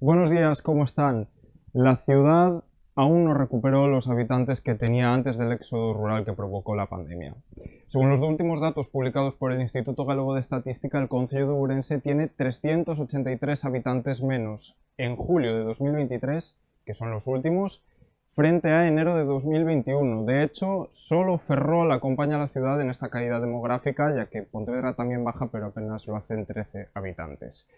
Buenos días, ¿cómo están? La ciudad aún no recuperó los habitantes que tenía antes del éxodo rural que provocó la pandemia. Según los últimos datos publicados por el Instituto Galego de Estadística, el Concello de Ourense tiene 383 habitantes menos en julio de 2023, que son los últimos, frente a enero de 2021. De hecho, solo Ferrol acompaña a la ciudad en esta caída demográfica, ya que Pontevedra también baja, pero apenas lo hacen 13 habitantes.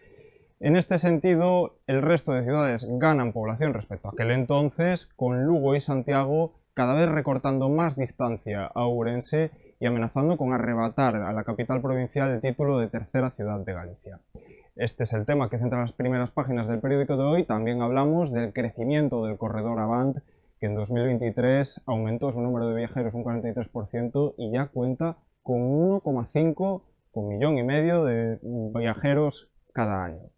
En este sentido, el resto de ciudades ganan población respecto a aquel entonces, con Lugo y Santiago cada vez recortando más distancia a Ourense y amenazando con arrebatar a la capital provincial el título de tercera ciudad de Galicia. Este es el tema que centra las primeras páginas del periódico de hoy. También hablamos del crecimiento del corredor Avant, que en 2023 aumentó su número de viajeros un 43% y ya cuenta con 1,5 con millón y medio de viajeros cada año.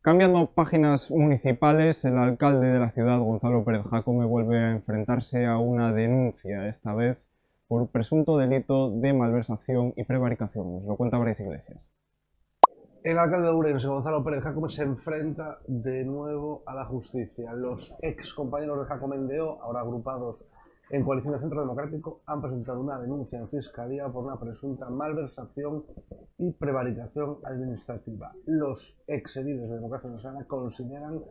Cambiando páginas municipales, el alcalde de la ciudad, Gonzalo Pérez Jacome, vuelve a enfrentarse a una denuncia, esta vez por presunto delito de malversación y prevaricación. Nos lo cuenta Brais Iglesias. El alcalde de Urense, Gonzalo Pérez Jacome, se enfrenta de nuevo a la justicia. Los ex compañeros de Jacome Endeo, ahora agrupados en Coalición de Centro Democrático han presentado una denuncia en Fiscalía por una presunta malversación y prevaricación administrativa. Los ex ediles de Democracia Nacional consideran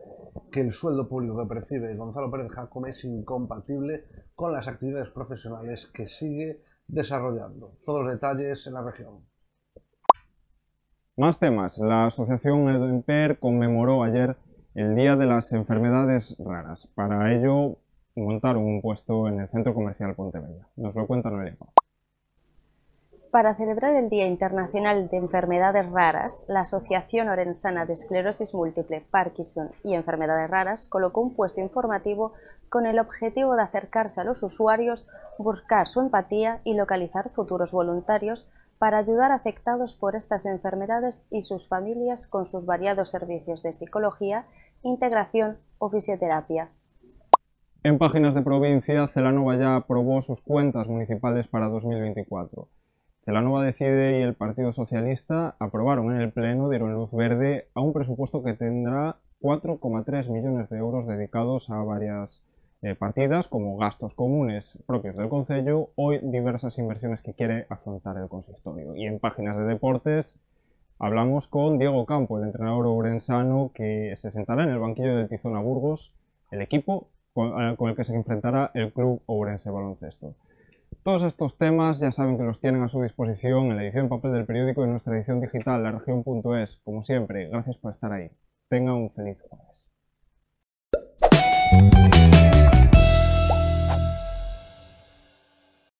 que el sueldo público que percibe Gonzalo Pérez Jacome es incompatible con las actividades profesionales que sigue desarrollando. Todos los detalles en la región. Más temas. La asociación EDEMPER conmemoró ayer el Día de las Enfermedades Raras. Para ello montaron un puesto en el Centro Comercial Pontevedra. Nos lo cuenta Noelia Para celebrar el Día Internacional de Enfermedades Raras, la Asociación Orensana de Esclerosis Múltiple, Parkinson y Enfermedades Raras colocó un puesto informativo con el objetivo de acercarse a los usuarios, buscar su empatía y localizar futuros voluntarios para ayudar a afectados por estas enfermedades y sus familias con sus variados servicios de psicología, integración o fisioterapia. En páginas de provincia, Celanova ya aprobó sus cuentas municipales para 2024. Celanova Decide y el Partido Socialista aprobaron en el Pleno, dieron luz verde a un presupuesto que tendrá 4,3 millones de euros dedicados a varias eh, partidas como gastos comunes propios del Concello o diversas inversiones que quiere afrontar el consistorio. Y en páginas de deportes hablamos con Diego Campo, el entrenador urensano que se sentará en el banquillo del Tizón a Burgos. El equipo eh, con, el que se enfrentará el Club Ourense Baloncesto. Todos estos temas ya saben que los tienen a su disposición en la edición papel del periódico y en nuestra edición digital, la región.es. Como siempre, gracias por estar ahí. Tengan un feliz jueves.